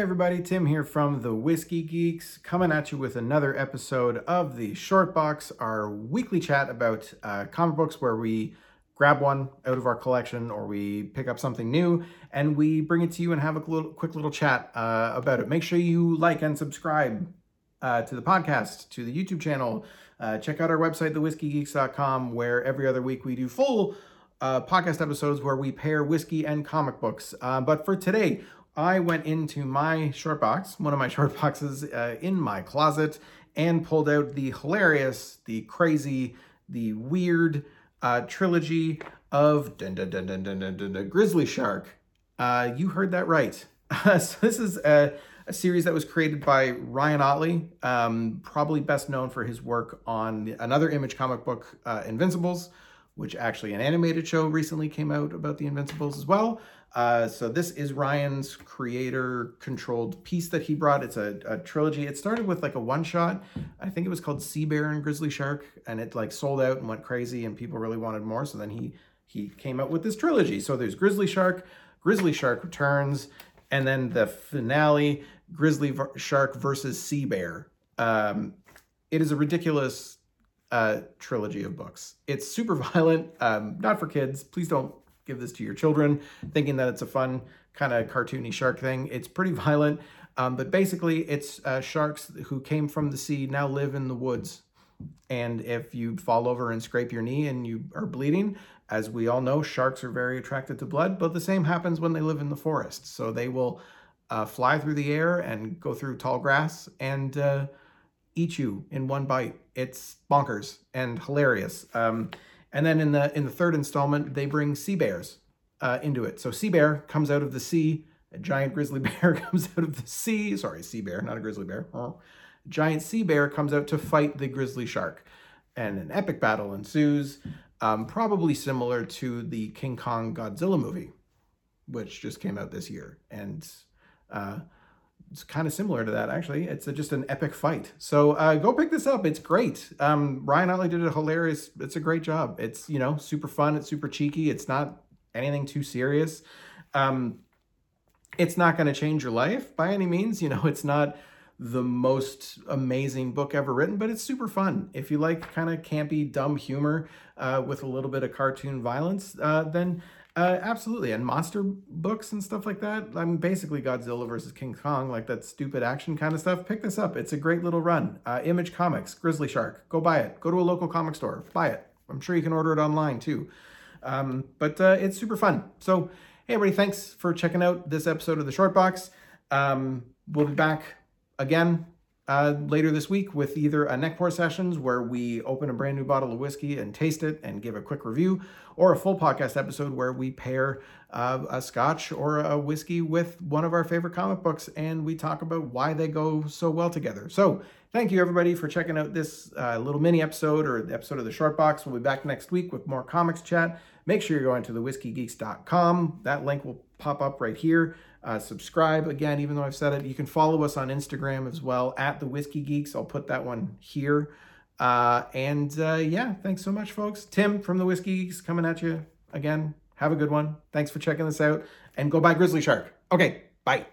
Hey everybody, Tim here from the Whiskey Geeks, coming at you with another episode of the Short Box, our weekly chat about uh, comic books where we grab one out of our collection or we pick up something new and we bring it to you and have a little, quick little chat uh, about it. Make sure you like and subscribe uh, to the podcast, to the YouTube channel. Uh, check out our website, thewhiskeygeeks.com, where every other week we do full uh, podcast episodes where we pair whiskey and comic books. Uh, but for today, I went into my short box, one of my short boxes uh, in my closet, and pulled out the hilarious, the crazy, the weird uh, trilogy of dun, dun, dun, dun, dun, dun, dun, dun, Grizzly Shark. Uh, you heard that right. so this is a, a, series that was created by Ryan Ottley, um, probably best known for his work on another image comic book, uh, Invincibles, which actually an animated show recently came out about the Invincibles as well. Uh, so this is Ryan's creator controlled piece that he brought. It's a, a trilogy. It started with like a one shot. I think it was called Sea Bear and Grizzly Shark, and it like sold out and went crazy, and people really wanted more. So then he he came out with this trilogy. So there's Grizzly Shark, Grizzly Shark Returns, and then the finale, Grizzly Shark versus Sea Bear. Um, it is a ridiculous uh, trilogy of books. It's super violent, um, not for kids. Please don't give this to your children thinking that it's a fun kind of cartoony shark thing. It's pretty violent, um, but basically it's uh, sharks who came from the sea now live in the woods. And if you fall over and scrape your knee and you are bleeding, as we all know, sharks are very attracted to blood, but the same happens when they live in the forest. So they will uh, fly through the air and go through tall grass and uh, eat you in one bite. It's bonkers and hilarious. Um, and then in the in the third installment, they bring sea bears uh, into it. So sea bear comes out of the sea. A giant grizzly bear comes out of the sea. Sorry, sea bear, not a grizzly bear. Oh. Giant sea bear comes out to fight the grizzly shark, and an epic battle ensues. Um, probably similar to the King Kong Godzilla movie, which just came out this year, and uh, it's kind of similar to that actually. It's a, just an epic fight. So uh, go pick this up. It's great. Um, Ryan Ottley did a hilarious. It's a great job. It's you know super fun. It's super cheeky. It's not anything too serious. Um, it's not going to change your life by any means. You know, it's not the most amazing book ever written, but it's super fun. If you like kind of campy, dumb humor uh, with a little bit of cartoon violence, uh, then uh, absolutely, and monster books and stuff like that. I'm basically Godzilla versus King Kong, like that stupid action kind of stuff. Pick this up; it's a great little run. Uh, Image Comics, Grizzly Shark. Go buy it. Go to a local comic store, buy it. I'm sure you can order it online too. Um, but uh, it's super fun. So, hey everybody, thanks for checking out this episode of the Short Box. Um, we'll be back again uh, later this week with either a neck pour sessions where we open a brand new bottle of whiskey and taste it and give a quick review, or a full podcast episode where we pair uh, a scotch or a whiskey with one of our favorite comic books and we talk about why they go so well together. So, thank you everybody for checking out this uh, little mini episode or the episode of the Short Box. We'll be back next week with more comics chat. Make sure you're going to thewhiskeygeeks.com. That link will pop up right here. Uh, subscribe again, even though I've said it. You can follow us on Instagram as well at the Whiskey Geeks. I'll put that one here. Uh, and uh, yeah, thanks so much, folks. Tim from the Whiskey Geeks coming at you again. Have a good one. Thanks for checking this out and go buy Grizzly Shark. Okay, bye.